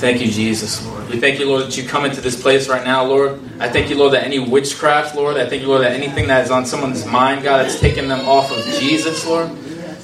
Thank you, Jesus, Lord. We thank you, Lord, that you come into this place right now, Lord. I thank you, Lord, that any witchcraft, Lord, I thank you, Lord, that anything that is on someone's mind, God, that's taking them off of Jesus, Lord.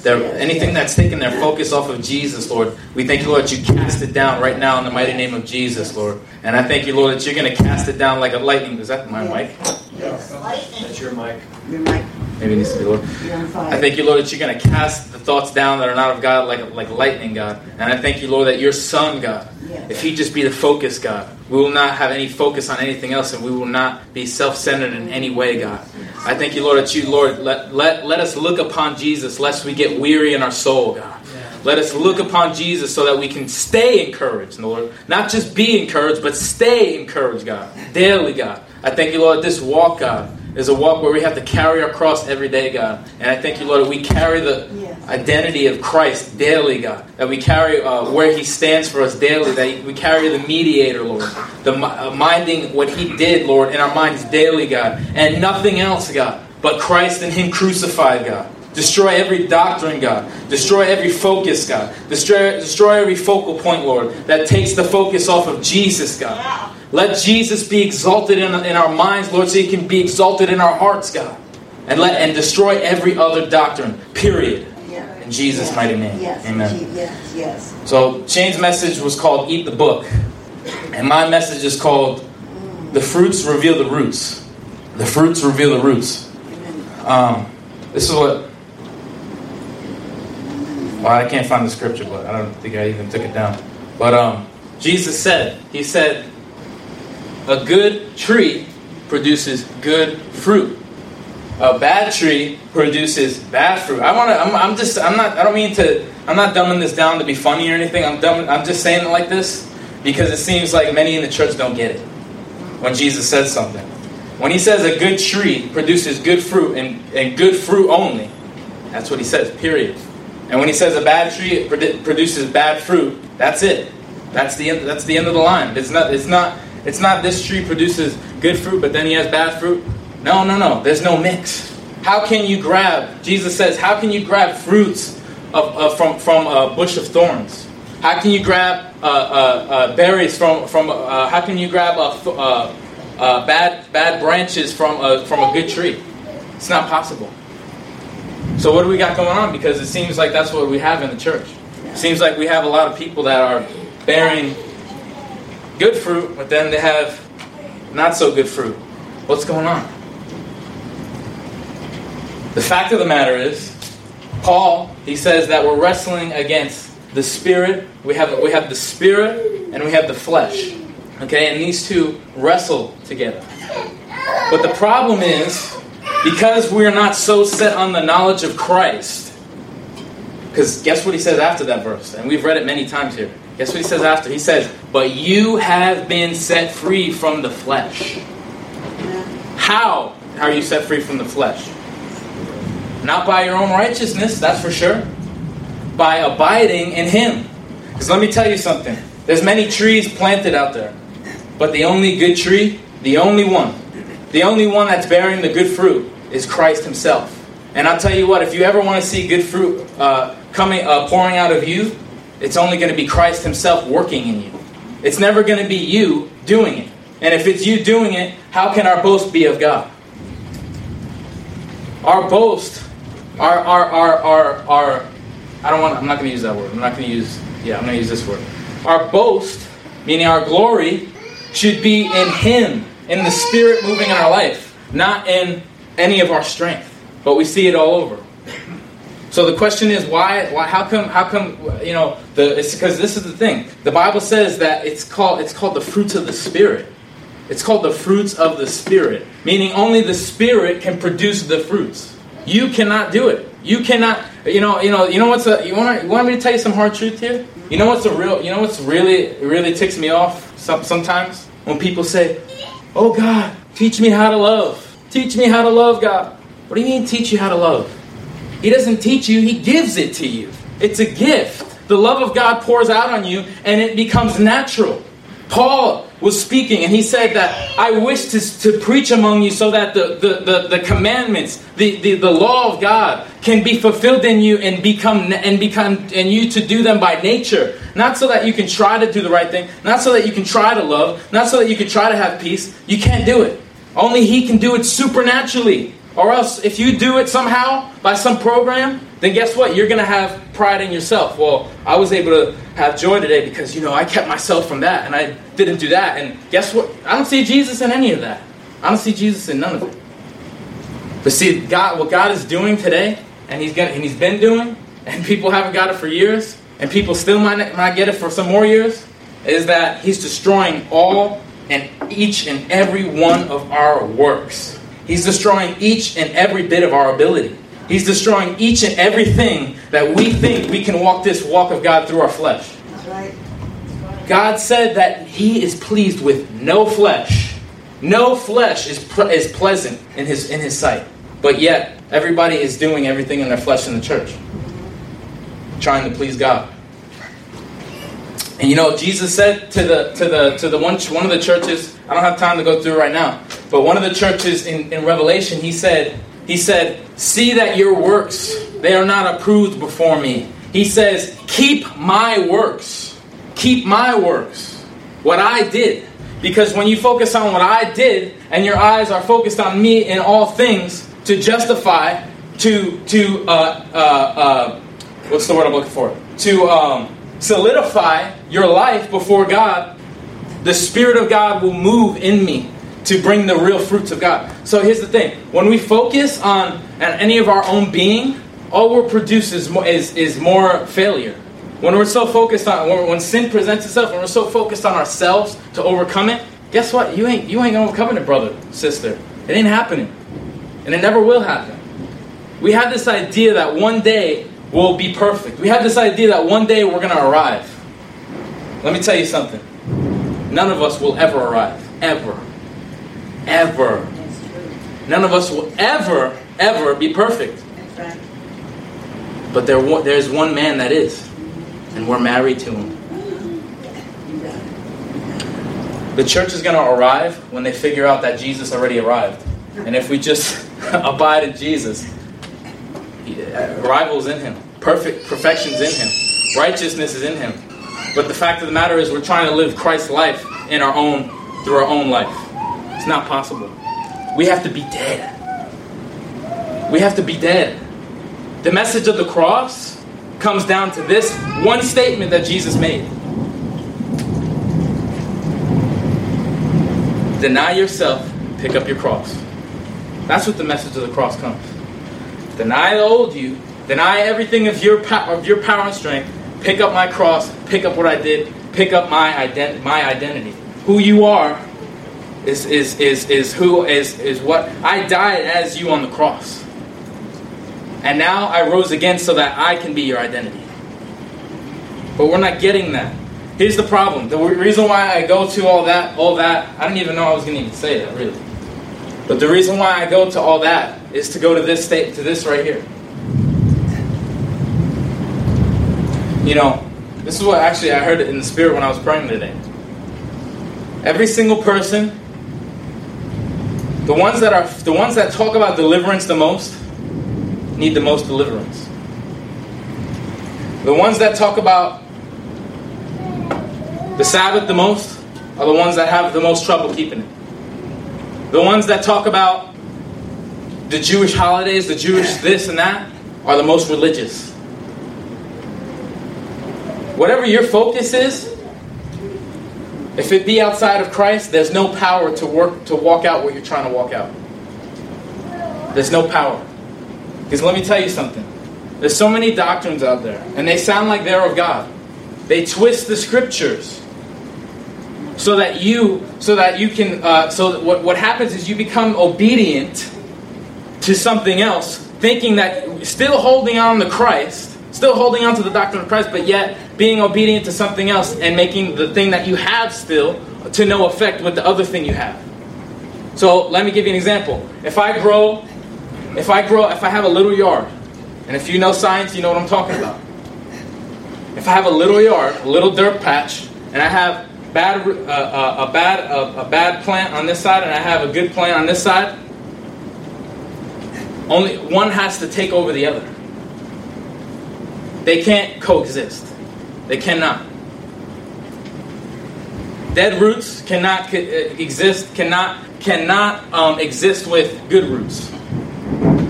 They're, anything that's taken their focus off of Jesus, Lord, we thank you, Lord, that you cast it down right now in the mighty name of Jesus, Lord. And I thank you, Lord, that you're going to cast it down like a lightning. Is that my mic? Yes. That's your mic. Your mic. Maybe it needs to be Lord. I thank you, Lord, that you're going to cast the thoughts down that are not of God like, like lightning, God. And I thank you, Lord, that your Son, God, if He just be the focus, God, we will not have any focus on anything else and we will not be self centered in any way, God. I thank you, Lord, that you, Lord, let, let, let us look upon Jesus lest we get weary in our soul, God. Let us look upon Jesus so that we can stay encouraged, Lord. Not just be encouraged, but stay encouraged, God. Daily, God. I thank you, Lord, this walk, God, is a walk where we have to carry our cross every day, God. And I thank you, Lord, that we carry the yes. identity of Christ daily, God. That we carry uh, where He stands for us daily. That we carry the mediator, Lord. The uh, minding what He did, Lord, in our minds daily, God. And nothing else, God, but Christ and Him crucified, God. Destroy every doctrine, God. Destroy every focus, God. Destroy, destroy every focal point, Lord, that takes the focus off of Jesus, God. Let Jesus be exalted in, in our minds, Lord, so he can be exalted in our hearts, God. And let and destroy every other doctrine. Period. In Jesus' mighty name. Yes. Amen. Yes, yes. So Shane's message was called Eat the Book. And my message is called The Fruits Reveal the Roots. The fruits reveal the roots. Um, this is what well, I can't find the scripture, but I don't think I even took it down. But um, Jesus said, He said, a good tree produces good fruit. A bad tree produces bad fruit. I want to. I'm, I'm, just. I'm not. I don't mean to. I'm not dumbing this down to be funny or anything. I'm dumb. I'm just saying it like this because it seems like many in the church don't get it when Jesus says something. When he says a good tree produces good fruit and, and good fruit only, that's what he says. Period. And when he says a bad tree produces bad fruit, that's it. That's the end. That's the end of the line. It's not. It's not. It's not this tree produces good fruit, but then he has bad fruit. No, no, no. There's no mix. How can you grab? Jesus says, how can you grab fruits of, of from from a bush of thorns? How can you grab uh, uh, uh, berries from from? Uh, how can you grab uh, uh, bad bad branches from a, from a good tree? It's not possible. So what do we got going on? Because it seems like that's what we have in the church. It seems like we have a lot of people that are bearing good fruit, but then they have not so good fruit. What's going on? The fact of the matter is, Paul, he says that we're wrestling against the spirit. We have we have the spirit and we have the flesh. Okay, and these two wrestle together. But the problem is, because we're not so set on the knowledge of Christ, because guess what he says after that verse? And we've read it many times here. Guess what he says after? He says, But you have been set free from the flesh. How are you set free from the flesh? Not by your own righteousness, that's for sure. By abiding in Him. Because let me tell you something. There's many trees planted out there. But the only good tree, the only one, the only one that's bearing the good fruit is Christ Himself. And I'll tell you what, if you ever want to see good fruit uh, coming, uh, pouring out of you, it's only going to be Christ Himself working in you. It's never going to be you doing it. And if it's you doing it, how can our boast be of God? Our boast, our, our, our, our, our I don't want, I'm not going to use that word. I'm not going to use, yeah, I'm going to use this word. Our boast, meaning our glory, should be in Him, in the Spirit moving in our life, not in any of our strength. But we see it all over. So the question is why? Why? How come? How come? You know, the it's because this is the thing. The Bible says that it's called it's called the fruits of the spirit. It's called the fruits of the spirit, meaning only the spirit can produce the fruits. You cannot do it. You cannot. You know. You know. You know what's a, you want? You want me to tell you some hard truth here? You know what's a real? You know what's really really ticks me off some, sometimes when people say, "Oh God, teach me how to love. Teach me how to love, God." What do you mean teach you how to love? He doesn't teach you, He gives it to you. It's a gift. The love of God pours out on you and it becomes natural. Paul, was speaking, and he said that I wish to, to preach among you so that the, the, the, the commandments, the, the, the law of God can be fulfilled in you and become and become and you to do them by nature. Not so that you can try to do the right thing, not so that you can try to love, not so that you can try to have peace. You can't do it. Only he can do it supernaturally. Or else if you do it somehow by some program, then guess what? You're going to have pride in yourself. Well, I was able to have joy today because, you know, I kept myself from that and I didn't do that. And guess what? I don't see Jesus in any of that. I don't see Jesus in none of it. But see, God, what God is doing today, and He's gonna, and He's been doing, and people haven't got it for years, and people still might not, might get it for some more years, is that He's destroying all and each and every one of our works. He's destroying each and every bit of our ability. He's destroying each and everything that we think we can walk this walk of God through our flesh. God said that He is pleased with no flesh. No flesh is, is pleasant in his, in His sight. But yet, everybody is doing everything in their flesh in the church, trying to please God. And you know, Jesus said to the to the to the one one of the churches. I don't have time to go through right now, but one of the churches in, in Revelation, he said, he said, See that your works, they are not approved before me. He says, Keep my works. Keep my works. What I did. Because when you focus on what I did and your eyes are focused on me in all things to justify, to, to uh, uh, uh, what's the word I'm looking for? To um, solidify your life before God, the Spirit of God will move in me to bring the real fruits of God. So here's the thing when we focus on any of our own being, all we'll produce is more, is, is more failure. When we're so focused on, when, when sin presents itself, when we're so focused on ourselves to overcome it, guess what? You ain't, you ain't overcoming it, brother, sister. It ain't happening. And it never will happen. We have this idea that one day we'll be perfect. We have this idea that one day we're going to arrive. Let me tell you something. None of us will ever arrive. Ever ever. None of us will ever, ever be perfect. Right. But there, there's one man that is, and we're married to him. The church is going to arrive when they figure out that Jesus already arrived. And if we just abide in Jesus, arrival's in him. Perfect perfection's in him. Righteousness is in him. But the fact of the matter is we're trying to live Christ's life in our own through our own life. It's not possible. We have to be dead. We have to be dead. The message of the cross comes down to this one statement that Jesus made Deny yourself, pick up your cross. That's what the message of the cross comes. Deny the old you, deny everything of your, power, of your power and strength, pick up my cross, pick up what I did, pick up my, ident- my identity. Who you are is, is, is, is who is, is what I died as you on the cross. And now I rose again so that I can be your identity. But we're not getting that. Here's the problem. The reason why I go to all that, all that, I didn't even know I was going to even say that, really. But the reason why I go to all that is to go to this state, to this right here. You know, this is what actually I heard it in the spirit when I was praying today. Every single person the ones that are the ones that talk about deliverance the most need the most deliverance. The ones that talk about the Sabbath the most are the ones that have the most trouble keeping it. The ones that talk about the Jewish holidays, the Jewish this and that, are the most religious. Whatever your focus is, if it be outside of Christ, there's no power to work to walk out what you're trying to walk out. There's no power. Because let me tell you something. There's so many doctrines out there, and they sound like they're of God. They twist the scriptures so that you so that you can uh, so what what happens is you become obedient to something else, thinking that still holding on to Christ still holding on to the doctrine of Christ, but yet being obedient to something else and making the thing that you have still to no effect with the other thing you have. So let me give you an example. If I grow, if I grow, if I have a little yard, and if you know science, you know what I'm talking about. If I have a little yard, a little dirt patch, and I have bad, uh, uh, a bad, uh, a bad plant on this side, and I have a good plant on this side, only one has to take over the other. They can't coexist. They cannot. Dead roots cannot uh, exist. Cannot cannot um, exist with good roots.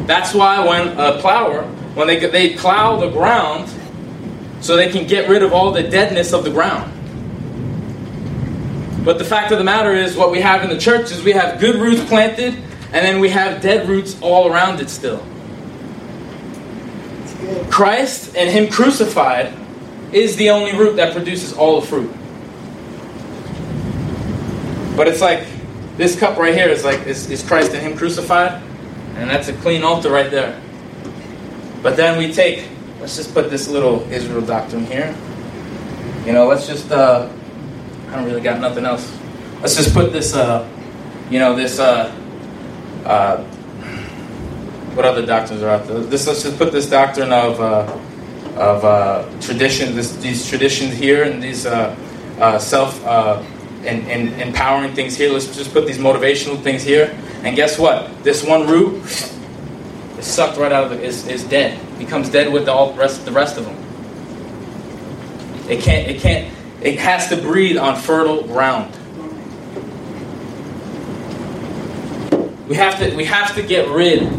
That's why when a plower, when they they plow the ground, so they can get rid of all the deadness of the ground. But the fact of the matter is, what we have in the church is we have good roots planted, and then we have dead roots all around it still. Christ and Him crucified is the only root that produces all the fruit. But it's like this cup right here is like is, is Christ and Him crucified, and that's a clean altar right there. But then we take, let's just put this little Israel doctrine here. You know, let's just, uh, I don't really got nothing else. Let's just put this, uh, you know, this, uh, uh, what other doctrines are out there? This, let's just put this doctrine of, uh, of uh, tradition, this, these traditions here, and these uh, uh, self uh, and, and empowering things here. Let's just put these motivational things here. And guess what? This one root is sucked right out of it, is, is dead. Becomes dead with the all rest the rest of them. It can't it can't it has to breathe on fertile ground. We have to we have to get rid.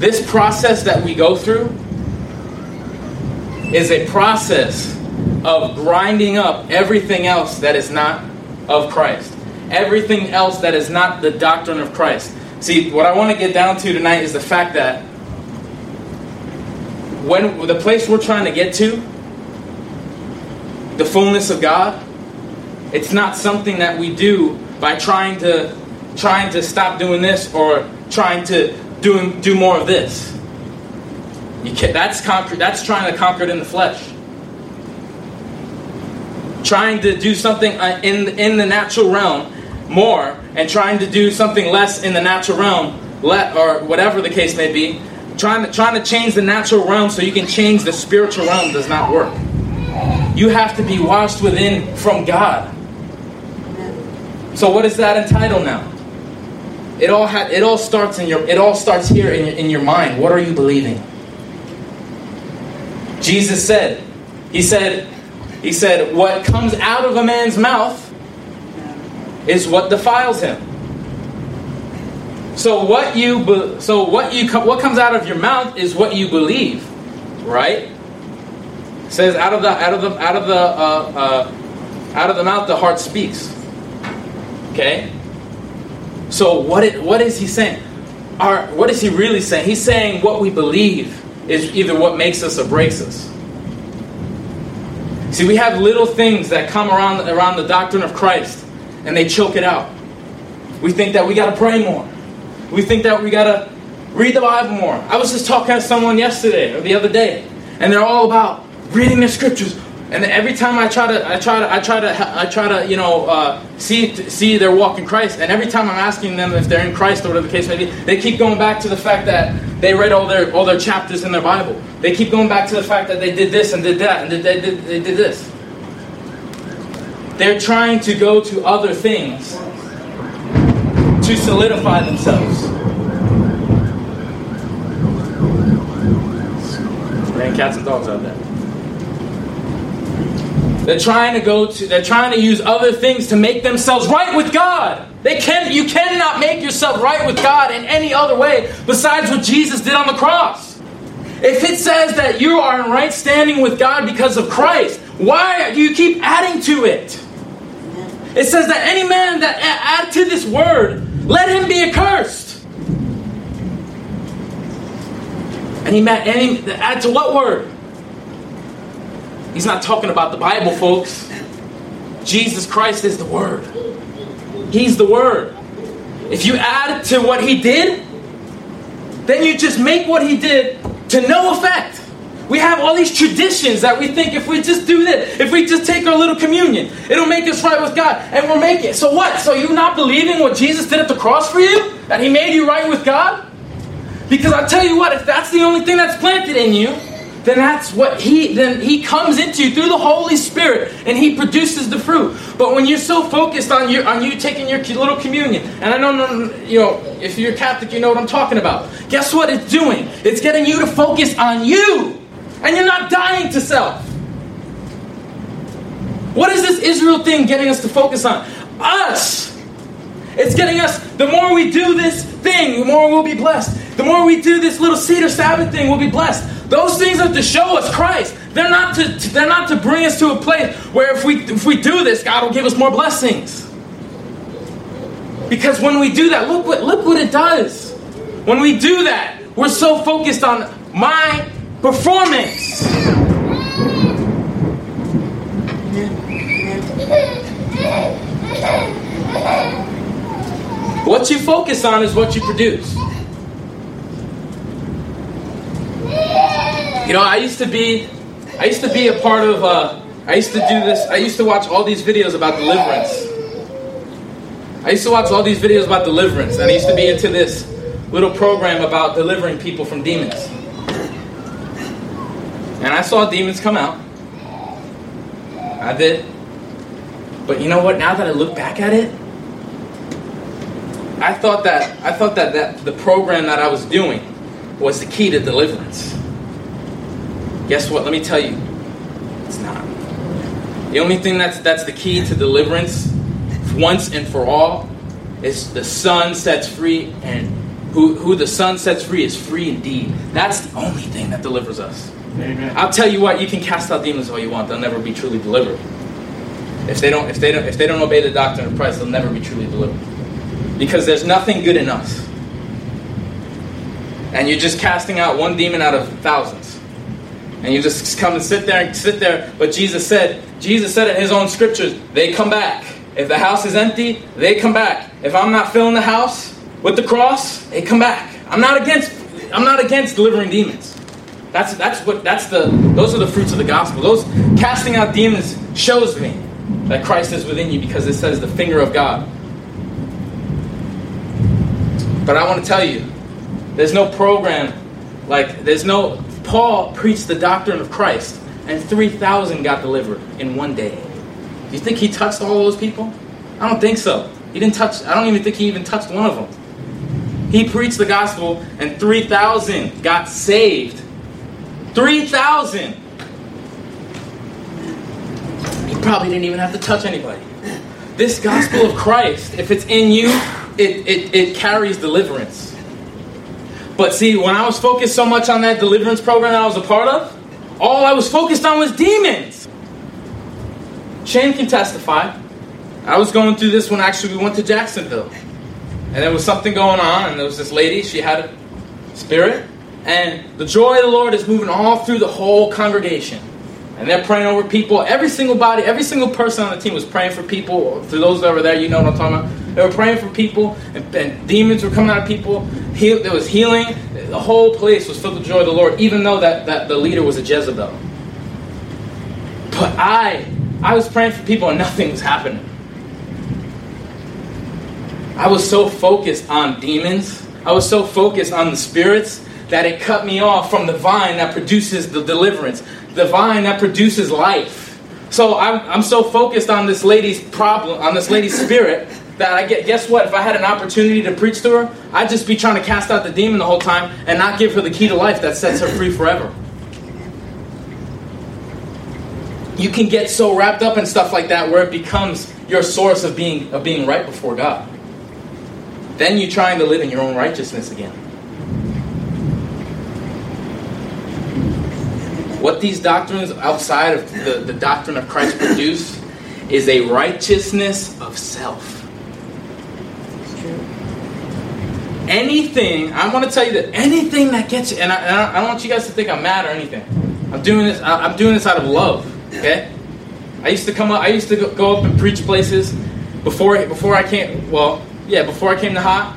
This process that we go through is a process of grinding up everything else that is not of Christ. Everything else that is not the doctrine of Christ. See, what I want to get down to tonight is the fact that when the place we're trying to get to, the fullness of God, it's not something that we do by trying to trying to stop doing this or trying to do do more of this. You can, that's conquer, that's trying to conquer it in the flesh. Trying to do something uh, in in the natural realm more and trying to do something less in the natural realm, let, or whatever the case may be, trying to trying to change the natural realm so you can change the spiritual realm does not work. You have to be washed within from God. So what is that entitled now? It all ha- it all starts in your it all starts here in your, in your mind. What are you believing? Jesus said, he said, he said, what comes out of a man's mouth is what defiles him. So what you be, so what you what comes out of your mouth is what you believe, right? It says out of the out of the out of the uh, uh, out of the mouth the heart speaks. Okay. So what it, what is he saying? Our, what is he really saying? He's saying what we believe is either what makes us or breaks us. See, we have little things that come around around the doctrine of Christ and they choke it out. We think that we got to pray more. We think that we got to read the Bible more. I was just talking to someone yesterday or the other day, and they're all about reading their scriptures. And every time I try to, I try to, I try to, I try to, you know, uh, see see their walk in Christ. And every time I'm asking them if they're in Christ or whatever the case may be, they keep going back to the fact that they read all their all their chapters in their Bible. They keep going back to the fact that they did this and did that and did, they did they did this. They're trying to go to other things to solidify themselves. Raining cats and dogs out there. They're trying to go to they're trying to use other things to make themselves right with God. They can you cannot make yourself right with God in any other way besides what Jesus did on the cross. If it says that you are in right standing with God because of Christ, why do you keep adding to it? It says that any man that add to this word, let him be accursed. And he meant any add to what word? He's not talking about the Bible, folks. Jesus Christ is the word. He's the word. If you add to what he did, then you just make what he did to no effect. We have all these traditions that we think if we just do this, if we just take our little communion, it'll make us right with God. And we'll make it. So what? So you not believing what Jesus did at the cross for you? That he made you right with God? Because I tell you what, if that's the only thing that's planted in you, then that's what he then he comes into you through the Holy Spirit and he produces the fruit. But when you're so focused on you on you taking your little communion, and I don't know you know if you're Catholic, you know what I'm talking about. Guess what it's doing? It's getting you to focus on you, and you're not dying to self. What is this Israel thing getting us to focus on? Us. It's getting us, the more we do this thing, the more we'll be blessed. The more we do this little Seder Sabbath thing, we'll be blessed. Those things are to show us Christ. They're not to, they're not to bring us to a place where if we, if we do this, God will give us more blessings. Because when we do that, look what, look what it does. When we do that, we're so focused on my performance. What you focus on is what you produce. You know, I used to be, I used to be a part of. Uh, I used to do this. I used to watch all these videos about deliverance. I used to watch all these videos about deliverance, and I used to be into this little program about delivering people from demons. And I saw demons come out. I did. But you know what? Now that I look back at it, I thought that I thought that, that the program that I was doing was the key to deliverance. Guess what? Let me tell you, it's not. The only thing that's that's the key to deliverance, once and for all, is the Son sets free, and who, who the Son sets free is free indeed. That's the only thing that delivers us. Amen. I'll tell you what, you can cast out demons all you want, they'll never be truly delivered. If they don't, if they don't, if they don't obey the doctrine of Christ, they'll never be truly delivered. Because there's nothing good in us. And you're just casting out one demon out of thousands. And you just come and sit there and sit there. But Jesus said, Jesus said in his own scriptures, they come back. If the house is empty, they come back. If I'm not filling the house with the cross, they come back. I'm not against I'm not against delivering demons. That's that's what that's the those are the fruits of the gospel. Those casting out demons shows me that Christ is within you because it says the finger of God. But I want to tell you, there's no program like there's no Paul preached the doctrine of Christ and 3,000 got delivered in one day. Do you think he touched all those people? I don't think so. He didn't touch I don't even think he even touched one of them. He preached the gospel and 3,000 got saved. 3,000 He probably didn't even have to touch anybody. This gospel of Christ, if it's in you, it, it, it carries deliverance. But see, when I was focused so much on that deliverance program that I was a part of, all I was focused on was demons. Shane can testify. I was going through this when actually we went to Jacksonville. And there was something going on, and there was this lady, she had a spirit, and the joy of the Lord is moving all through the whole congregation and they're praying over people. Every single body, every single person on the team was praying for people. For those that were there, you know what I'm talking about. They were praying for people, and, and demons were coming out of people. There was healing. The whole place was filled with joy of the Lord, even though that, that the leader was a Jezebel. But I, I was praying for people, and nothing was happening. I was so focused on demons. I was so focused on the spirits that it cut me off from the vine that produces the deliverance the vine that produces life. So I'm, I'm so focused on this lady's problem, on this lady's spirit, that I get. Guess what? If I had an opportunity to preach to her, I'd just be trying to cast out the demon the whole time and not give her the key to life that sets her free forever. You can get so wrapped up in stuff like that where it becomes your source of being of being right before God. Then you're trying to live in your own righteousness again. What these doctrines outside of the, the doctrine of Christ produce is a righteousness of self. Anything, I want to tell you that anything that gets you, and I, and I don't want you guys to think I'm mad or anything. I'm doing this, I'm doing this out of love, okay? I used to come up, I used to go up and preach places before, before I came, well, yeah, before I came to Hot,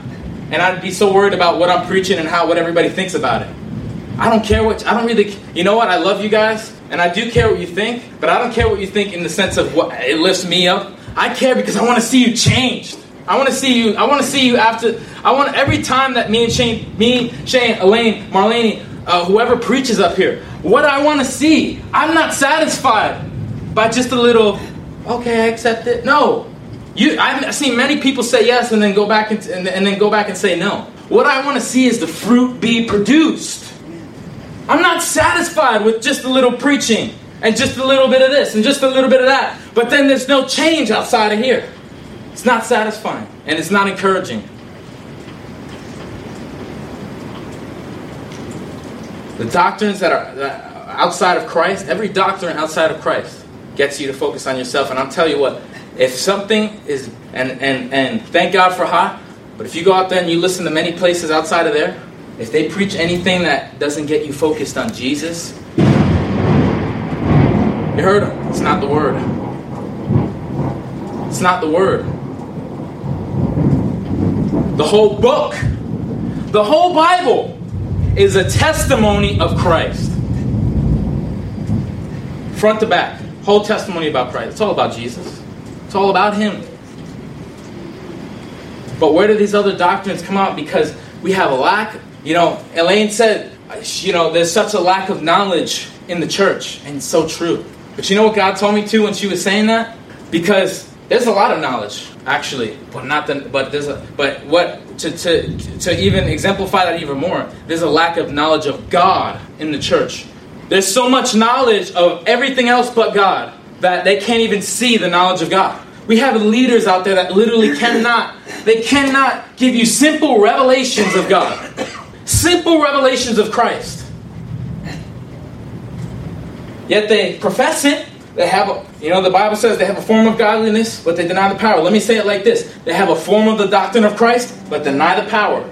and I'd be so worried about what I'm preaching and how, what everybody thinks about it. I don't care what, I don't really, you know what, I love you guys, and I do care what you think, but I don't care what you think in the sense of what it lifts me up. I care because I want to see you changed. I want to see you, I want to see you after, I want every time that me and Shane, me, Shane, Elaine, Marlene, uh, whoever preaches up here, what I want to see. I'm not satisfied by just a little, okay, I accept it. No. You, I've seen many people say yes and then go back and, and, and then go back and say no. What I want to see is the fruit be produced. I'm not satisfied with just a little preaching and just a little bit of this and just a little bit of that. But then there's no change outside of here. It's not satisfying and it's not encouraging. The doctrines that are outside of Christ, every doctrine outside of Christ gets you to focus on yourself. And I'll tell you what, if something is, and, and, and thank God for hot, but if you go out there and you listen to many places outside of there, if they preach anything that doesn't get you focused on Jesus, you heard them. It's not the word. It's not the word. The whole book, the whole Bible is a testimony of Christ. Front to back. Whole testimony about Christ. It's all about Jesus. It's all about Him. But where do these other doctrines come out? Because we have a lack you know, Elaine said, you know, there's such a lack of knowledge in the church, and it's so true. But you know what God told me too when she was saying that? Because there's a lot of knowledge, actually, but not the, but there's a, but what to, to to even exemplify that even more, there's a lack of knowledge of God in the church. There's so much knowledge of everything else but God that they can't even see the knowledge of God. We have leaders out there that literally cannot, they cannot give you simple revelations of God. Simple revelations of Christ. Yet they profess it. They have, a, you know, the Bible says they have a form of godliness, but they deny the power. Let me say it like this they have a form of the doctrine of Christ, but deny the power.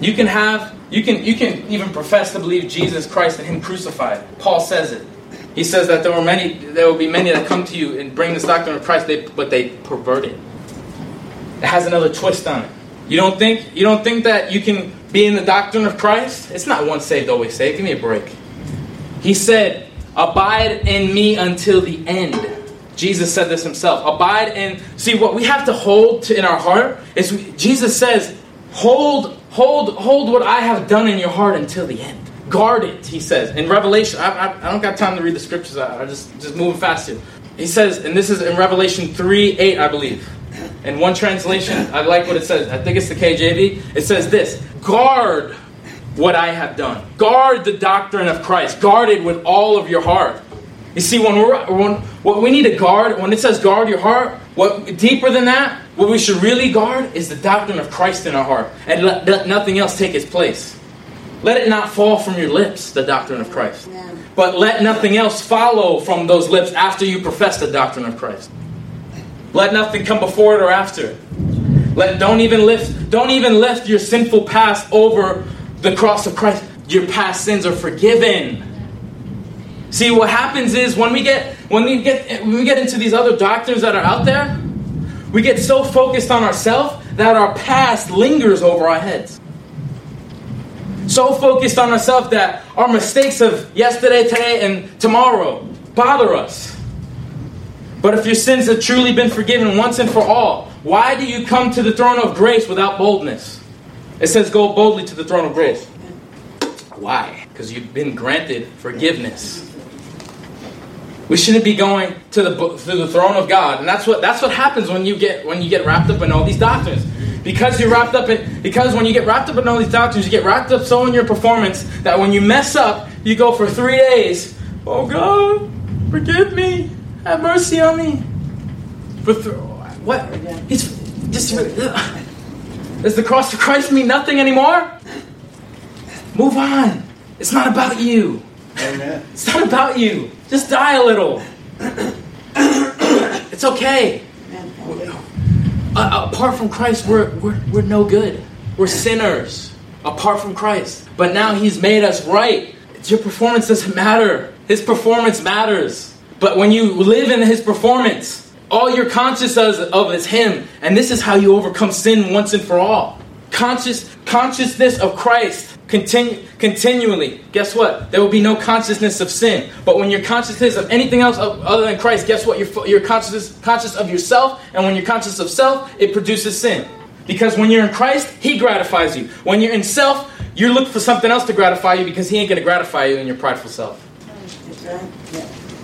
You can have, you can, you can even profess to believe Jesus Christ and Him crucified. Paul says it. He says that there were many, there will be many that come to you and bring this doctrine of Christ, they, but they pervert it. It has another twist on it. You don't think you don't think that you can be in the doctrine of Christ? It's not once saved, always saved. Give me a break. He said, Abide in me until the end. Jesus said this himself. Abide in see what we have to hold to in our heart is we, Jesus says, hold, hold, hold what I have done in your heart until the end. Guard it, he says. In Revelation, I, I, I don't got time to read the scriptures, I, I just just moving faster. He says, and this is in Revelation 3 8, I believe. In one translation, I like what it says. I think it's the KJV. It says this Guard what I have done. Guard the doctrine of Christ. Guard it with all of your heart. You see, when we're when, what we need to guard, when it says guard your heart, what deeper than that, what we should really guard is the doctrine of Christ in our heart, and let, let nothing else take its place. Let it not fall from your lips, the doctrine of Christ. But let nothing else follow from those lips after you profess the doctrine of Christ. Let nothing come before it or after. Let don't even lift don't even lift your sinful past over the cross of Christ. Your past sins are forgiven. See what happens is when we get when we get when we get into these other doctrines that are out there, we get so focused on ourselves that our past lingers over our heads. So focused on ourselves that our mistakes of yesterday, today, and tomorrow bother us. But if your sins have truly been forgiven once and for all, why do you come to the throne of grace without boldness? It says, Go boldly to the throne of grace. Why? Because you've been granted forgiveness. We shouldn't be going to the to the throne of God, and that's what that's what happens when you get when you get wrapped up in all these doctrines. Because you're wrapped up in because when you get wrapped up in all these doctrines, you get wrapped up so in your performance that when you mess up, you go for three days. Oh God, forgive me. Have mercy on me. But th- what? He's just. Uh, does the cross of Christ mean nothing anymore? Move on. It's not about you. Amen. It's not about you. Just die a little. it's okay. Uh, apart from Christ, we're, we're, we're no good. We're sinners apart from Christ. But now He's made us right. Your performance doesn't matter. His performance matters. But when you live in His performance, all you're conscious of is Him. And this is how you overcome sin once and for all. Conscious, consciousness of Christ continually. Guess what? There will be no consciousness of sin. But when you're consciousness of anything else other than Christ, guess what? You're, you're conscious, conscious of yourself. And when you're conscious of self, it produces sin. Because when you're in Christ, He gratifies you. When you're in self, you're looking for something else to gratify you because he ain't going to gratify you in your prideful self.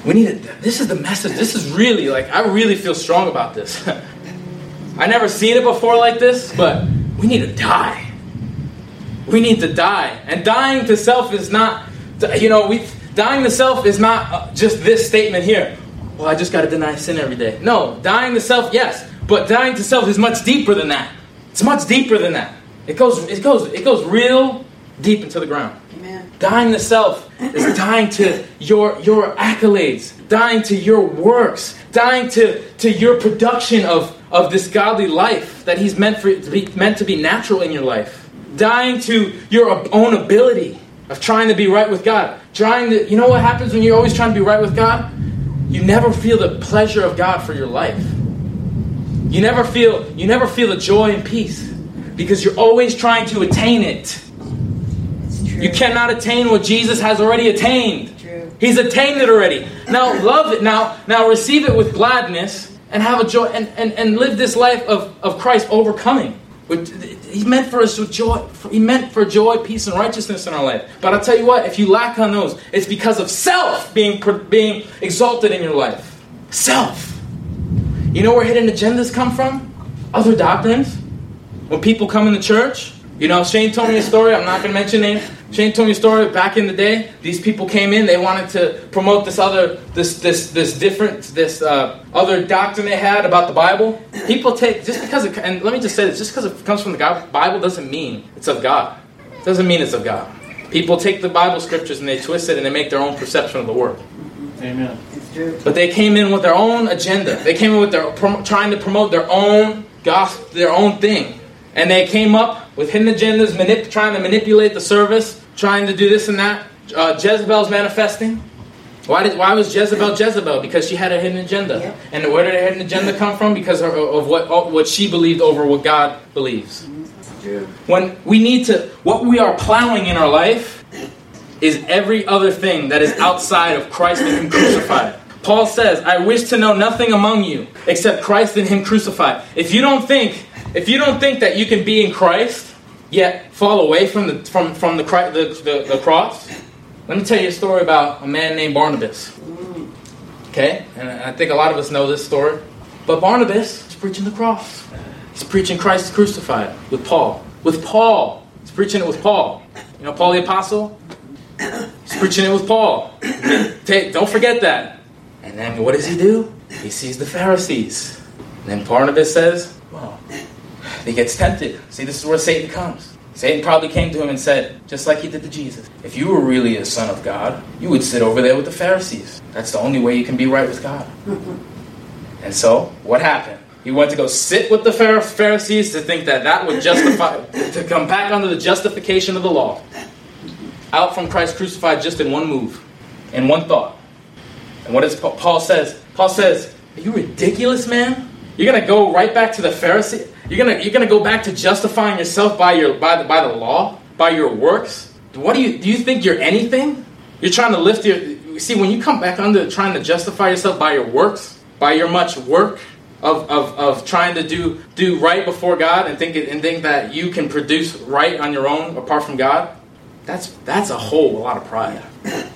We need to, this is the message. This is really like, I really feel strong about this. I never seen it before like this, but we need to die. We need to die. And dying to self is not, you know, we dying to self is not uh, just this statement here. Well, I just got to deny sin every day. No, dying to self, yes, but dying to self is much deeper than that. It's much deeper than that. It goes, it goes, it goes real deep into the ground. Amen. Dying to self is dying to your your accolades, dying to your works, dying to, to your production of, of this godly life that He's meant for to be meant to be natural in your life. Dying to your own ability of trying to be right with God. Trying to you know what happens when you're always trying to be right with God? You never feel the pleasure of God for your life. You never feel you never feel the joy and peace because you're always trying to attain it. It's true. You cannot attain what Jesus has already attained. True. He's attained it already. Now love it. Now now receive it with gladness and have a joy and, and, and live this life of, of Christ overcoming. Which- He meant for us joy. He meant for joy, peace, and righteousness in our life. But I'll tell you what, if you lack on those, it's because of self being being exalted in your life. Self. You know where hidden agendas come from? Other doctrines. When people come in the church, you know, Shane told me a story. I'm not going to mention name. Shane told me a story back in the day. These people came in. They wanted to promote this other, this, this, this different, this uh, other doctrine they had about the Bible. People take just because, it, and let me just say this: just because it comes from the God, Bible doesn't mean it's of God. It doesn't mean it's of God. People take the Bible scriptures and they twist it and they make their own perception of the word. Amen. It's true. But they came in with their own agenda. They came in with their trying to promote their own gospel, their own thing, and they came up with hidden agendas, manip- trying to manipulate the service, trying to do this and that. Uh, Jezebel's manifesting. Why did why was Jezebel Jezebel? Because she had a hidden agenda. Yep. And where did her hidden agenda come from? Because of, of what what she believed over what God believes. It's true. When we need to, what we are plowing in our life is every other thing that is outside of Christ and Him crucified. Paul says, I wish to know nothing among you except Christ and Him crucified. If you don't think, if you don't think that you can be in Christ, yet fall away from the from, from the, the, the, the cross, let me tell you a story about a man named Barnabas. Okay? And I think a lot of us know this story. But Barnabas is preaching the cross. He's preaching Christ crucified with Paul. With Paul. He's preaching it with Paul. You know Paul the Apostle? He's preaching it with Paul. Take, don't forget that. And then what does he do? He sees the Pharisees. And then Barnabas says, well, he gets tempted. See, this is where Satan comes. Satan probably came to him and said, just like he did to Jesus, if you were really a son of God, you would sit over there with the Pharisees. That's the only way you can be right with God. And so, what happened? He went to go sit with the Pharisees to think that that would justify, to come back under the justification of the law. Out from Christ crucified just in one move, in one thought. And what does Paul says? Paul says, "Are you ridiculous, man? You're gonna go right back to the Pharisee. You're gonna you're gonna go back to justifying yourself by your by the by the law, by your works. What do you do? You think you're anything? You're trying to lift your. you See, when you come back under trying to justify yourself by your works, by your much work of, of, of trying to do do right before God, and think and think that you can produce right on your own apart from God, that's that's a whole lot of pride.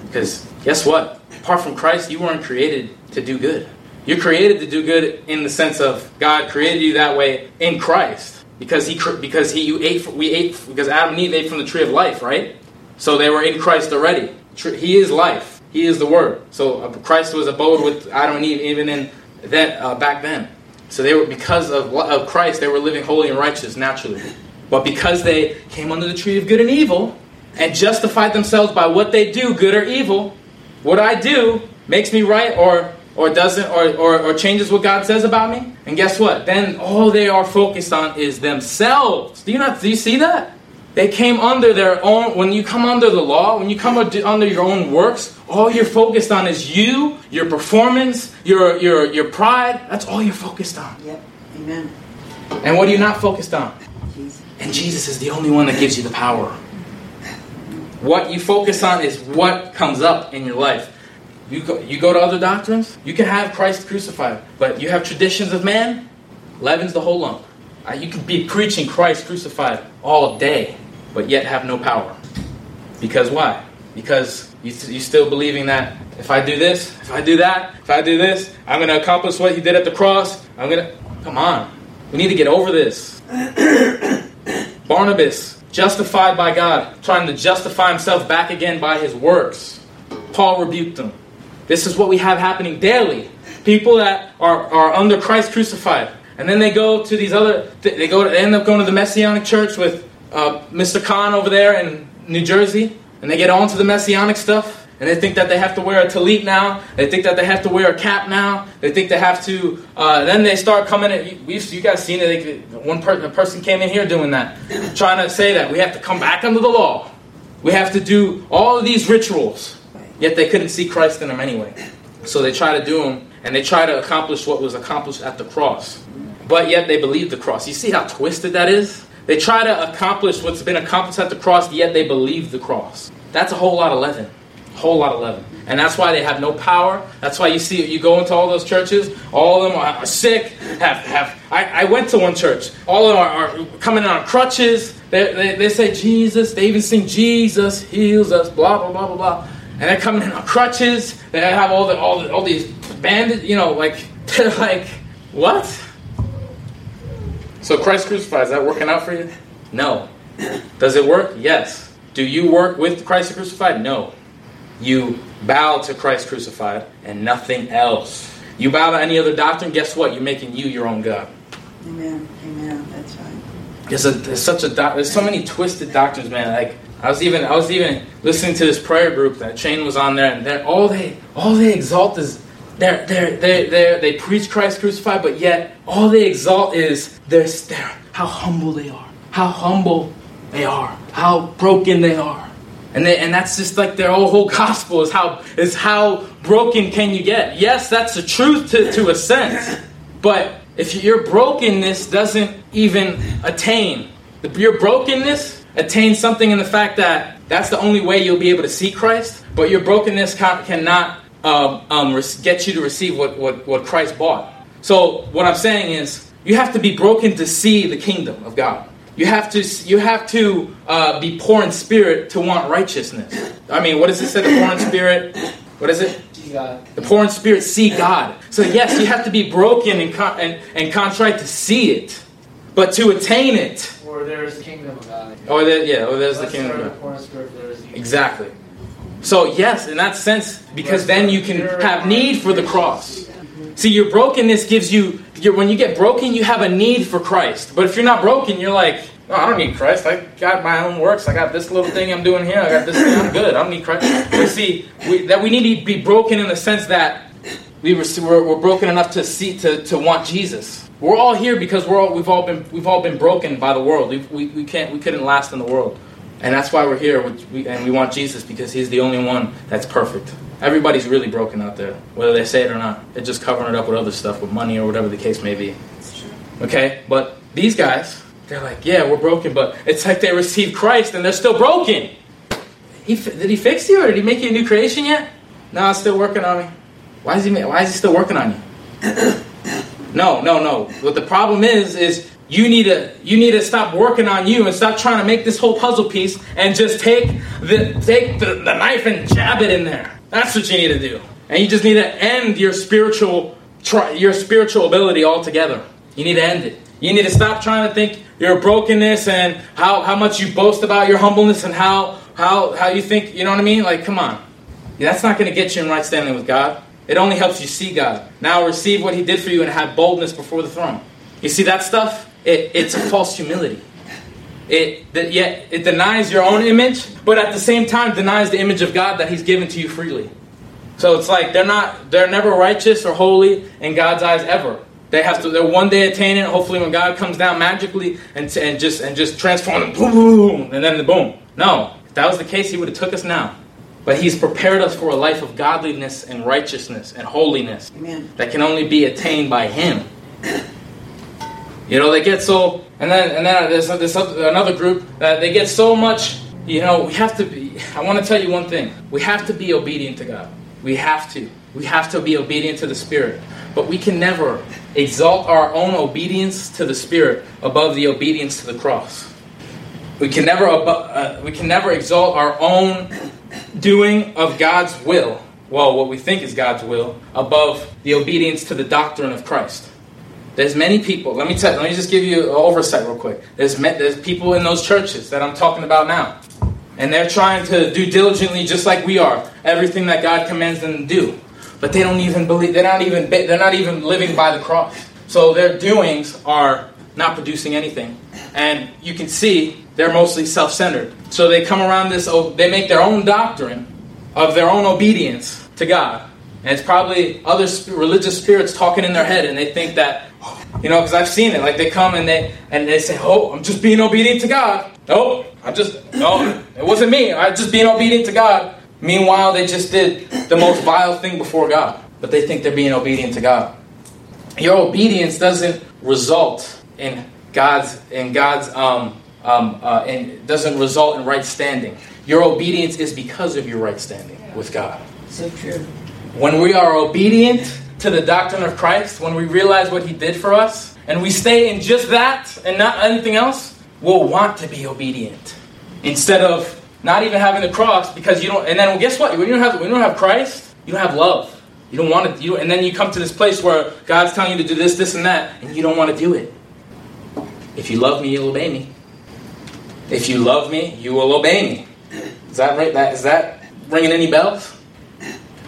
Because guess what? Apart from Christ, you weren't created to do good. You're created to do good in the sense of God created you that way in Christ because he because he you ate we ate because Adam and Eve ate from the tree of life, right? So they were in Christ already. He is life. He is the Word. So uh, Christ was abode with Adam and Eve even in that uh, back then. So they were because of, of Christ they were living holy and righteous naturally. But because they came under the tree of good and evil and justified themselves by what they do, good or evil, what I do makes me right or or doesn't or, or, or changes what God says about me. And guess what? Then all they are focused on is themselves. Do you not do you see that? They came under their own when you come under the law, when you come under under your own works, all you're focused on is you, your performance, your your your pride. That's all you're focused on. Yep. Amen. And what are you not focused on? Jesus. And Jesus is the only one that gives you the power. What you focus on is what comes up in your life. You go, you go to other doctrines, you can have Christ crucified, but you have traditions of man, leavens the whole lump. Uh, you can be preaching Christ crucified all day, but yet have no power. Because why? Because you, you still believing that if I do this, if I do that, if I do this, I'm going to accomplish what he did at the cross. I'm going to. Come on. We need to get over this. Barnabas, justified by God, trying to justify himself back again by his works. Paul rebuked them. This is what we have happening daily. People that are, are under Christ crucified. And then they go to these other, they go, to, they end up going to the Messianic church with uh, Mr. Cahn over there in New Jersey. And they get onto the Messianic stuff. And they think that they have to wear a tallit now. They think that they have to wear a cap now. They think they have to. Uh, then they start coming in. We you guys seen it? They, one per, person came in here doing that, trying to say that we have to come back under the law. We have to do all of these rituals. Yet they couldn't see Christ in them anyway. So they try to do them, and they try to accomplish what was accomplished at the cross. But yet they believe the cross. You see how twisted that is? They try to accomplish what's been accomplished at the cross, yet they believe the cross. That's a whole lot of leaven whole lot of leaven. And that's why they have no power. That's why you see you go into all those churches, all of them are, sick, have have I, I, went to one church. All of them are, are coming in on crutches. They, they, they, say Jesus, they even sing Jesus heals us, blah blah blah blah blah. And they're coming in on crutches. They have all the all the, all these banded, you know, like they're like, what? So Christ crucified, is that working out for you? No. Does it work? Yes. Do you work with Christ crucified? No. You bow to Christ crucified and nothing else. You bow to any other doctrine, guess what? You're making you your own God. Amen. Amen. That's right. There's, a, there's such a there's so many twisted doctrines, man. Like I was even I was even listening to this prayer group that Chain was on there, and they all they all they exalt is they're, they're, they're, they're, they preach Christ crucified, but yet all they exalt is their, their how humble they are, how humble they are, how broken they are. And, they, and that's just like their whole gospel is how is how broken can you get? Yes, that's the truth to, to a sense. But if your brokenness doesn't even attain, your brokenness attains something in the fact that that's the only way you'll be able to see Christ. But your brokenness cannot um, um, get you to receive what, what, what Christ bought. So what I'm saying is you have to be broken to see the kingdom of God. You have to you have to uh, be poor in spirit to want righteousness. I mean, what does it say? The poor in spirit. What is it? God. The poor in spirit see God. So yes, you have to be broken and, con- and, and contrite to see it, but to attain it. Or there's the kingdom of God. Or there, yeah, or there's the kingdom of God. Spirit, exactly. So yes, in that sense, because then you can have need for the cross. See, your brokenness gives you when you get broken, you have a need for Christ. But if you're not broken, you're like, no, I don't need Christ. I got my own works. I got this little thing I'm doing here. I got this thing. I'm good. I don't need Christ. But see, we, that we need to be broken in the sense that we were, we're, broken enough to see to, to want Jesus. We're all here because we're all, we've all been we've all been broken by the world. We, we, we can't we couldn't last in the world, and that's why we're here. We, and we want Jesus because He's the only one that's perfect. Everybody's really broken out there, whether they say it or not. They're just covering it up with other stuff, with money or whatever the case may be. Okay? But these guys, they're like, yeah, we're broken, but it's like they received Christ and they're still broken. He, did he fix you or did he make you a new creation yet? No, it's still working on me. Why is he, why is he still working on you? no, no, no. What the problem is, is you need to you need to stop working on you and stop trying to make this whole puzzle piece and just take the take the, the knife and jab it in there. That's what you need to do. And you just need to end your spiritual your spiritual ability altogether. You need to end it. You need to stop trying to think your brokenness and how, how much you boast about your humbleness and how, how, how you think, you know what I mean? Like, come on. That's not going to get you in right standing with God. It only helps you see God. Now receive what He did for you and have boldness before the throne. You see that stuff? It, it's a false humility. It that yet it denies your own image, but at the same time denies the image of God that He's given to you freely. So it's like they're not they're never righteous or holy in God's eyes ever. They have to they're one day attain it. Hopefully, when God comes down magically and and just and just transform them, boom, boom, and then the boom. No, if that was the case, He would have took us now. But He's prepared us for a life of godliness and righteousness and holiness Amen. that can only be attained by Him. You know, they get so and then and then there's, another group that they get so much. You know, we have to be. I want to tell you one thing. We have to be obedient to God. We have to. We have to be obedient to the Spirit. But we can never exalt our own obedience to the Spirit above the obedience to the cross. We can never uh, we can never exalt our own doing of God's will. Well, what we think is God's will above the obedience to the doctrine of Christ. There's many people. Let me tell. Let me just give you an oversight real quick. There's there's people in those churches that I'm talking about now, and they're trying to do diligently, just like we are, everything that God commands them to do. But they don't even believe. They're not even. They're not even living by the cross. So their doings are not producing anything, and you can see they're mostly self-centered. So they come around this. They make their own doctrine of their own obedience to God. And it's probably other religious spirits talking in their head, and they think that you know, because I've seen it. Like they come and they and they say, "Oh, I'm just being obedient to God." No, I'm just no, it wasn't me. I'm just being obedient to God. Meanwhile, they just did the most vile thing before God, but they think they're being obedient to God. Your obedience doesn't result in God's in God's um um uh, and doesn't result in right standing. Your obedience is because of your right standing with God. So true. When we are obedient to the doctrine of Christ, when we realize what He did for us, and we stay in just that and not anything else, we'll want to be obedient instead of not even having the cross because you don't. And then well, guess what? When you don't have when you don't have Christ, you don't have love. You don't want to. You and then you come to this place where God's telling you to do this, this, and that, and you don't want to do it. If you love me, you'll obey me. If you love me, you will obey me. Is that right? That is that ringing any bells?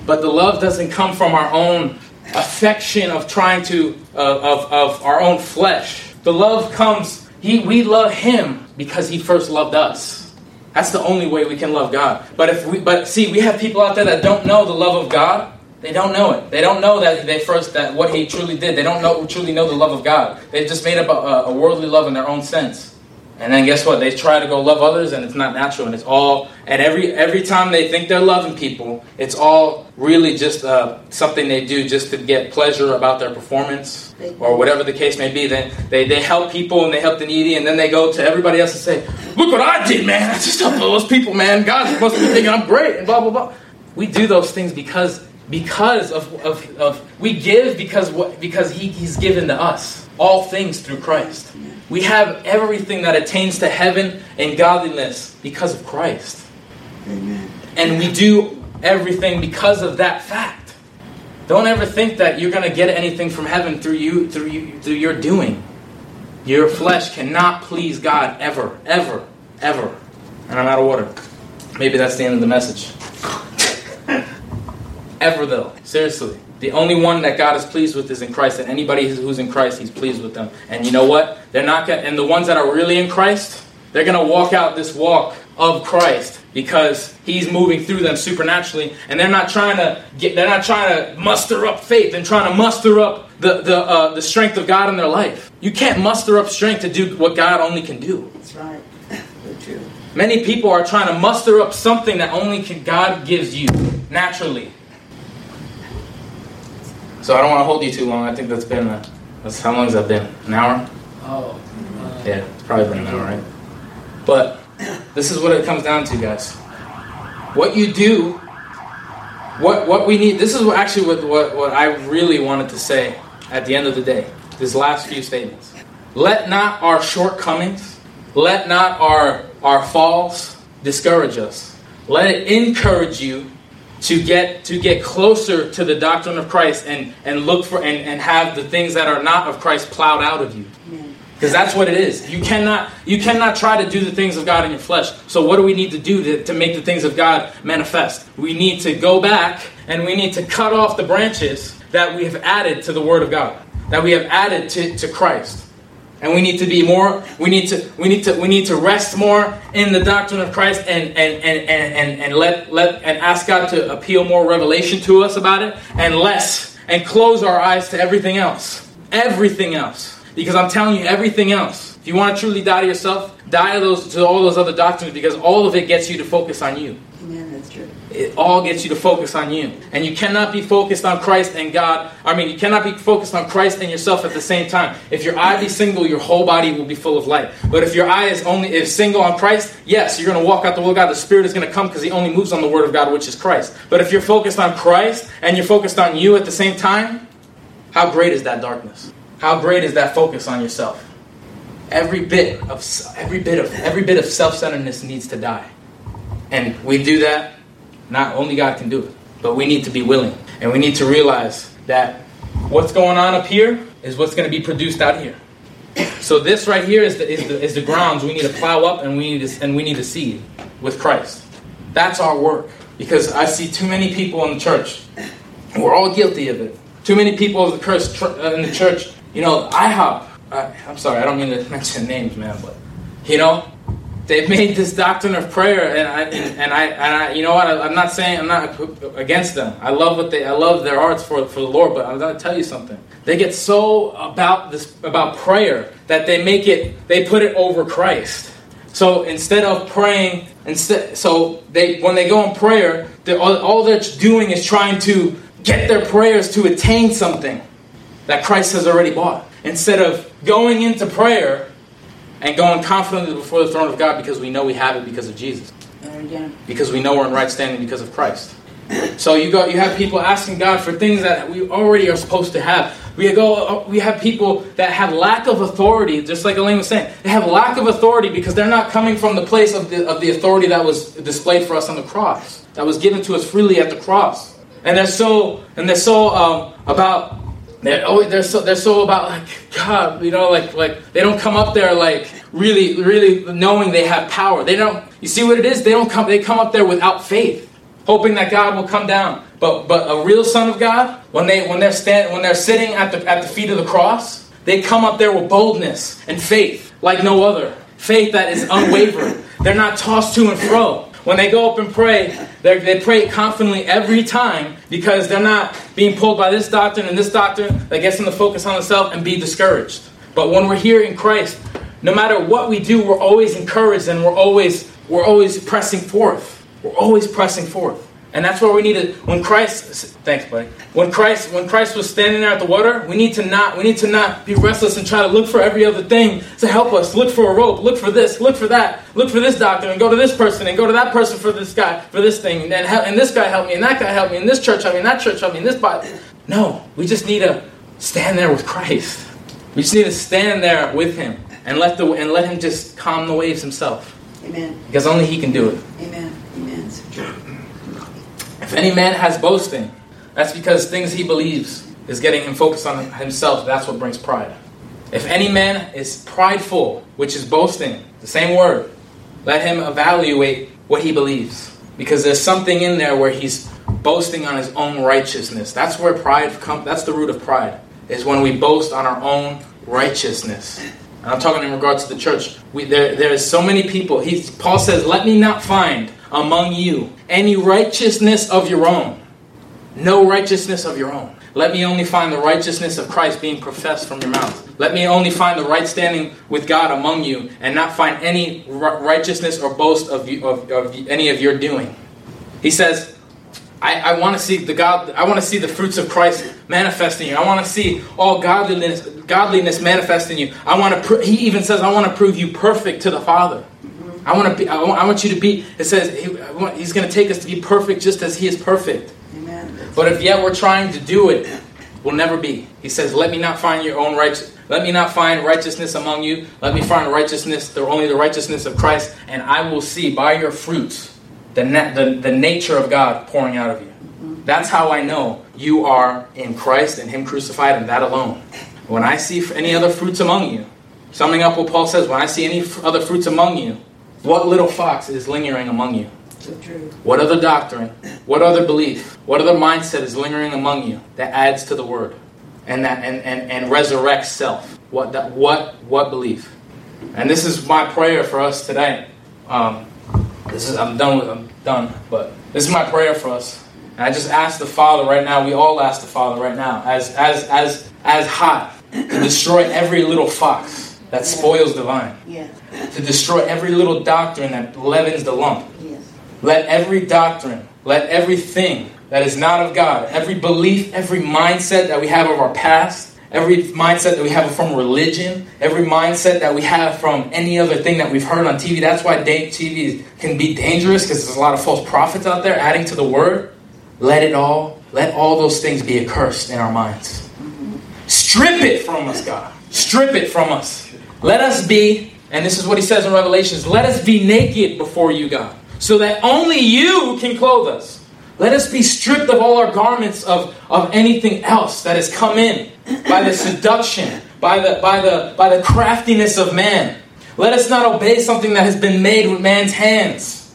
But the love doesn't come from our own affection of trying to uh, of, of our own flesh. The love comes. He we love Him because He first loved us. That's the only way we can love God. But if we but see, we have people out there that don't know the love of God. They don't know it. They don't know that they first that what He truly did. They don't know truly know the love of God. They just made up a, a worldly love in their own sense. And then guess what? They try to go love others, and it's not natural. And it's all and every every time they think they're loving people, it's all really just uh, something they do just to get pleasure about their performance or whatever the case may be. Then they, they help people and they help the needy, and then they go to everybody else and say, "Look what I did, man! I just helped those people, man. God's supposed to be thinking I'm great." And blah blah blah. We do those things because because of, of, of we give because what because he, he's given to us all things through Christ. We have everything that attains to heaven and godliness because of Christ. Amen. And we do everything because of that fact. Don't ever think that you're going to get anything from heaven through you through you through your doing. Your flesh cannot please God ever, ever, ever. And I'm out of water. Maybe that's the end of the message. Ever though, seriously. The only one that God is pleased with is in Christ, and anybody who's in Christ, He's pleased with them. And you know what? They're not gonna, and the ones that are really in Christ, they're going to walk out this walk of Christ because He's moving through them supernaturally, and they're not trying to get, they're not trying to muster up faith and trying to muster up the the uh, the strength of God in their life. You can't muster up strength to do what God only can do. That's right. Many people are trying to muster up something that only can, God gives you naturally. So I don't want to hold you too long. I think that's been a, that's how long has that been? An hour? Oh. Uh, Yeah, it's probably been an hour, right? But this is what it comes down to, guys. What you do, what what we need. This is what, actually what, what what I really wanted to say at the end of the day. These last few statements. Let not our shortcomings, let not our our falls discourage us. Let it encourage you to get to get closer to the doctrine of Christ and and look for and, and have the things that are not of Christ plowed out of you. Because that's what it is. You cannot you cannot try to do the things of God in your flesh. So what do we need to do to, to make the things of God manifest? We need to go back and we need to cut off the branches that we have added to the Word of God, that we have added to, to Christ. And we need to be more, we need to, we need to, we need to rest more in the doctrine of Christ and and, and, and, and, and let let and ask God to appeal more revelation to us about it, and less and close our eyes to everything else. Everything else. Because I'm telling you, everything else. If you want to truly die to yourself, die to those to all those other doctrines because all of it gets you to focus on you. Amen. That's true. It all gets you to focus on you. And you cannot be focused on Christ and God. I mean, you cannot be focused on Christ and yourself at the same time. If your eye be single, your whole body will be full of light. But if your eye is only is single on Christ, yes, you're going to walk out the will of God. The Spirit is going to come because He only moves on the Word of God, which is Christ. But if you're focused on Christ and you're focused on you at the same time, how great is that darkness? How great is that focus on yourself? Every bit of every bit of every bit of self-centeredness needs to die. And we do that, not only God can do it, but we need to be willing. And we need to realize that what's going on up here is what's going to be produced out here. So this right here is the, is the, is the grounds we need to plow up and we need to, and we need to seed with Christ. That's our work. Because I see too many people in the church. We're all guilty of it. Too many people in the church, uh, in the church you know, IHOP. I, I'm sorry, I don't mean to mention names, man, but you know, they've made this doctrine of prayer, and I and, I and I, you know what? I, am not saying I'm not against them. I love what they, I love their hearts for for the Lord, but I'm gonna tell you something. They get so about this about prayer that they make it, they put it over Christ. So instead of praying, instead, so they when they go in prayer, all, all they're doing is trying to get their prayers to attain something that Christ has already bought. Instead of going into prayer and going confidently before the throne of God because we know we have it because of Jesus. Because we know we're in right standing because of Christ. So you go, you have people asking God for things that we already are supposed to have. We go, we have people that have lack of authority, just like Elaine was saying. They have lack of authority because they're not coming from the place of the, of the authority that was displayed for us on the cross, that was given to us freely at the cross. And they're so, and they're so um, about they're always they're so they're so about like God, you know, like like they don't come up there like really really knowing they have power. They don't. You see what it is? They don't come. They come up there without faith, hoping that God will come down. But but a real son of God, when they when they're stand when they're sitting at the at the feet of the cross, they come up there with boldness and faith like no other. Faith that is unwavering. They're not tossed to and fro. When they go up and pray, they pray confidently every time because they're not being pulled by this doctrine and this doctrine that gets them to focus on themselves and be discouraged. But when we're here in Christ, no matter what we do, we're always encouraged and we're always we're always pressing forth. We're always pressing forth. And that's where we need to when Christ thanks buddy. When Christ when Christ was standing there at the water, we need to not we need to not be restless and try to look for every other thing to help us. Look for a rope, look for this, look for that, look for this doctor and go to this person and go to that person for this guy, for this thing and then and this guy helped me and that guy helped me and this church helped me and that church helped me and this body. No, we just need to stand there with Christ. We just need to stand there with him and let the and let him just calm the waves himself. Amen. Because only he can do it. Amen. If any man has boasting, that's because things he believes is getting him focused on himself. That's what brings pride. If any man is prideful, which is boasting, the same word, let him evaluate what he believes. Because there's something in there where he's boasting on his own righteousness. That's where pride comes, that's the root of pride, is when we boast on our own righteousness. And I'm talking in regards to the church. We, there, there is so many people. He, Paul says, Let me not find among you any righteousness of your own. No righteousness of your own. Let me only find the righteousness of Christ being professed from your mouth. Let me only find the right standing with God among you and not find any righteousness or boast of, you, of, of any of your doing. He says, I, I want to see the God. I want to see the fruits of Christ manifest in you. I want to see all godliness, godliness manifest in you. I want to. Pr- he even says, "I want to prove you perfect to the Father." I want to be. I want, I want you to be. It says he, want, He's going to take us to be perfect, just as He is perfect. Amen. But if yet we're trying to do it, we'll never be. He says, "Let me not find your own righteous. Let me not find righteousness among you. Let me find righteousness, the only the righteousness of Christ, and I will see by your fruits the na- the, the nature of God pouring out of you. That's how I know you are in Christ and Him crucified, and that alone. When I see any other fruits among you, summing up what Paul says, when I see any other fruits among you, what little fox is lingering among you? What other doctrine, what other belief, what other mindset is lingering among you that adds to the word and that and, and, and resurrects self? What that, what what belief? And this is my prayer for us today. Um, this is I'm done with I'm done, but this is my prayer for us. And I just ask the Father right now. We all ask the Father right now, as as as as hot to destroy every little fox that spoils the vine. Yeah. To destroy every little doctrine that leavens the lump. Yes. Let every doctrine, let everything that is not of God, every belief, every mindset that we have of our past, every mindset that we have from religion, every mindset that we have from any other thing that we've heard on TV. That's why TV can be dangerous because there's a lot of false prophets out there adding to the word. Let it all, let all those things be accursed in our minds. Mm-hmm. Strip it from us, God. Strip it from us. Let us be, and this is what he says in Revelations, let us be naked before you, God, so that only you can clothe us. Let us be stripped of all our garments of, of anything else that has come in by the seduction, by the, by, the, by the craftiness of man. Let us not obey something that has been made with man's hands.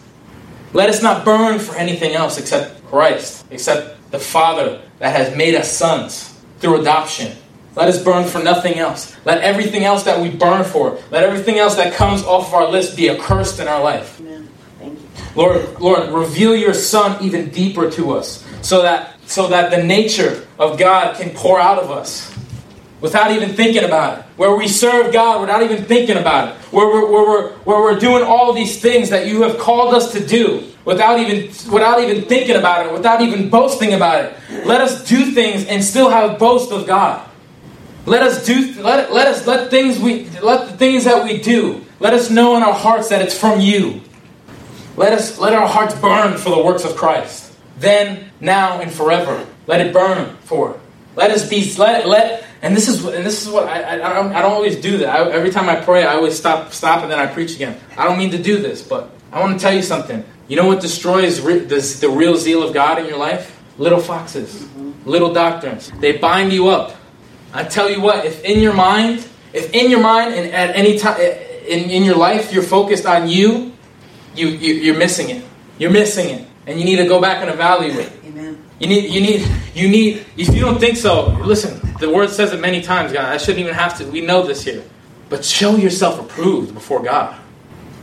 Let us not burn for anything else except Christ, except the Father that has made us sons through adoption. Let us burn for nothing else. Let everything else that we burn for, let everything else that comes off of our list be accursed in our life. Amen. Thank you. Lord, Lord, reveal your Son even deeper to us, so that so that the nature of God can pour out of us without even thinking about it. Where we serve God without even thinking about it. Where we're, where we're, where we're doing all these things that you have called us to do without even without even thinking about it, without even boasting about it. Let us do things and still have boast of God. Let us do let, let us let things we let the things that we do. Let us know in our hearts that it's from you. Let us let our hearts burn for the works of Christ. Then, now, and forever. Let it burn for. Let us be let let and this is and this is what I I, I don't, always do that. I, every time I pray, I always stop stop and then I preach again. I don't mean to do this, but I want to tell you something. You know what destroys re, the, the real zeal of God in your life? Little foxes, little doctrines. They bind you up. I tell you what, if in your mind, if in your mind and at any time eh, in, in your life you're focused on you, you, you you're missing it. You're missing it, and you need to go back and evaluate. Amen. You need, you need, you need. If you don't think so, listen. The word says it many times, God. I shouldn't even have to. We know this here, but show yourself approved before God.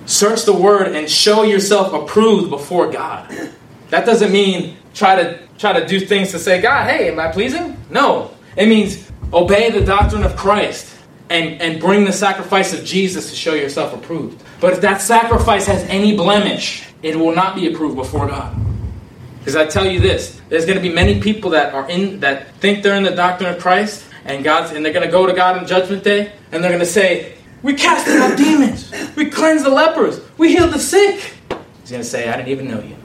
Search the word and show yourself approved before God. That doesn't mean try to try to do things to say, God, hey, am I pleasing? No. It means obey the doctrine of Christ and, and bring the sacrifice of Jesus to show yourself approved. But if that sacrifice has any blemish, it will not be approved before God. Because I tell you this, there's going to be many people that are in that think they're in the doctrine of Christ, and God's and they're going to go to God on Judgment Day, and they're going to say, "We cast out demons, we cleanse the lepers, we healed the sick." He's going to say, "I didn't even know you."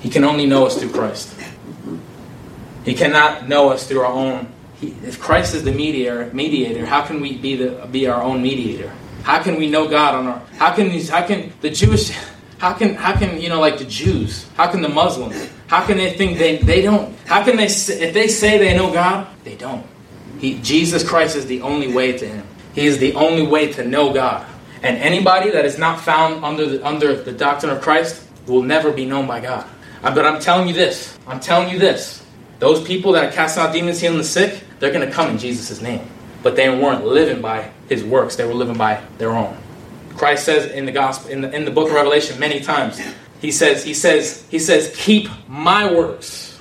He can only know us through Christ. He cannot know us through our own. If Christ is the mediator, mediator, how can we be the be our own mediator? How can we know God on our? How can these? How can the Jewish? How can how can you know like the Jews? How can the Muslims? How can they think they they don't? How can they if they say they know God? They don't. He Jesus Christ is the only way to Him. He is the only way to know God. And anybody that is not found under the under the doctrine of Christ will never be known by God. Uh, But I'm telling you this. I'm telling you this. Those people that cast out demons, healing the sick, they're going to come in Jesus' name. But they weren't living by His works. They were living by their own. Christ says in the gospel in the, in the book of Revelation many times. He says he says he says keep my works.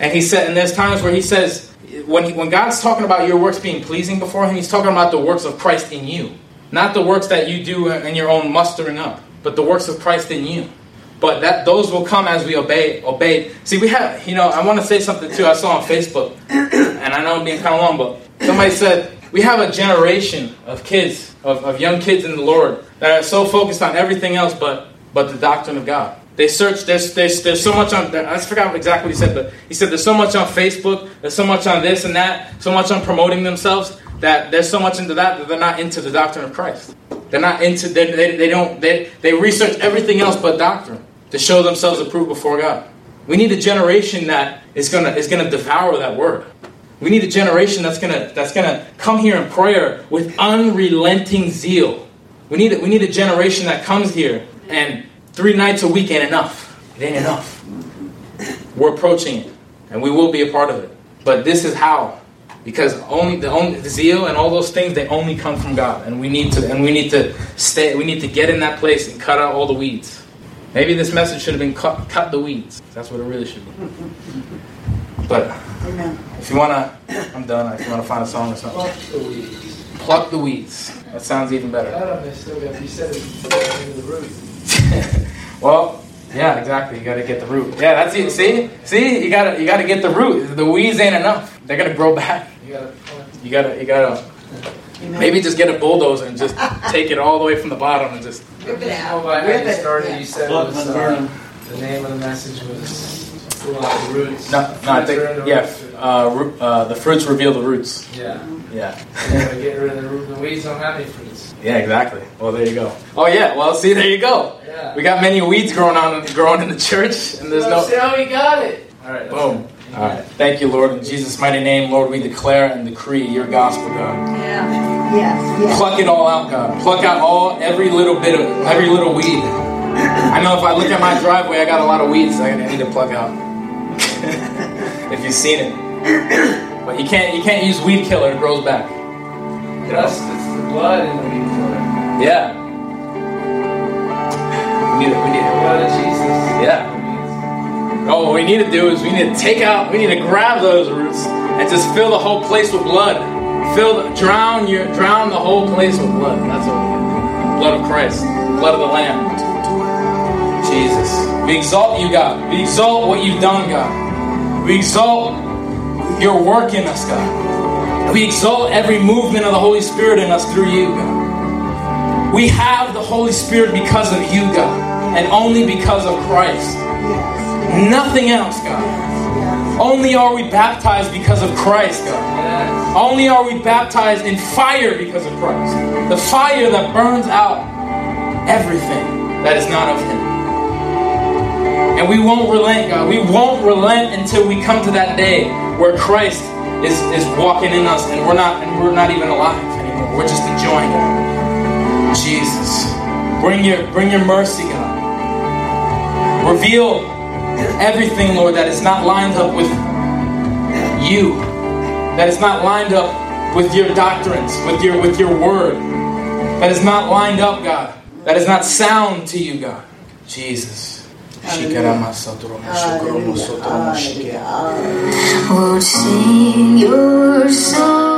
And he said and there's times where he says when he, when God's talking about your works being pleasing before him, he's talking about the works of Christ in you. Not the works that you do in your own mustering up, but the works of Christ in you. But that those will come as we obey obey. See, we have you know, I want to say something too. I saw on Facebook, and I know I'm being kind of long, but somebody said we have a generation of kids, of, of young kids in the Lord that are so focused on everything else but but the doctrine of God. They search. There's there's there's so much on. I forgot exactly what he said, but he said there's so much on Facebook. There's so much on this and that. So much on promoting themselves that there's so much into that that they're not into the doctrine of Christ. They're not into. They, they, they don't. They they research everything else but doctrine to show themselves approved before God. We need a generation that is gonna is gonna devour that word. We need a generation that's gonna that's gonna come here in prayer with unrelenting zeal. We need we need a generation that comes here and three nights a week ain't enough. It ain't enough. We're approaching it, and we will be a part of it. But this is how, because only the only the zeal and all those things they only come from God, and we need to and we need to stay. We need to get in that place and cut out all the weeds. Maybe this message should have been cut, cut the weeds. That's what it really should be. But Amen. if you wanna, I'm done. If you wanna find a song or something, Pluck the weeds. pluck the weeds. That sounds even better. Adam is still got to be said the root. well, yeah, exactly. You got to get the root. Yeah, that's it. See, see, you gotta you gotta get the root. The weeds ain't enough. They're gonna grow back. You got to. You gotta you gotta Amen. maybe just get a bulldozer and just take it all the way from the bottom and just. Rip it Oh, out. but how Rip you it. started, Yeah. you said it Pluck was, uh, the name of the message was pull out the roots. No, no, I think the yeah. roots. uh, ru- uh, the fruits reveal the roots. Yeah. Yeah. You gotta get rid of the, root- the weeds don't have any fruits. Yeah, exactly. Well, there you go. Oh yeah. Well, see, there you go. Yeah. We got many weeds growing on growing in the church, and there's Well, no. See how we got it. All right. Boom. All right. Thank you, Lord. In Jesus' mighty name, Lord, we declare and decree your gospel, God. Yeah. Yes. Yes. Pluck it all out, God. Pluck out all every little bit of every little weed. I know if I look at my driveway, I got a lot of weeds I need to pluck out. if you've seen it, but you can't you can't use weed killer; it grows back. Dust, it's the blood in the weed killer. Yeah. We need it. We need it. blood of Jesus. Yeah. Oh, what we need to do is we need to take out, we need to grab those roots and just fill the whole place with blood. Fill, the, drown your, drown the whole place with blood. That's what we need. Blood of Christ, blood of the Lamb. Jesus, we exalt you, God. We exalt what you've done, God. We exalt your work in us, God. We exalt every movement of the Holy Spirit in us through you, God. We have the Holy Spirit because of you, God, and only because of Christ. Nothing else, God. Only are we baptized because of Christ, God. Only are we baptized in fire because of Christ. The fire that burns out everything that is not of Him. And we won't relent, God. We won't relent until we come to that day where Christ is, is walking in us and we're not and we're not even alive anymore. We're just enjoying it. Jesus. Bring your bring your mercy, God. Reveal everything, Lord, that is not lined up with you. That is not lined up with your doctrines, with your with your word. That is not lined up, God. That is not sound to you, God. Jesus. Hallelujah. Won't sing your song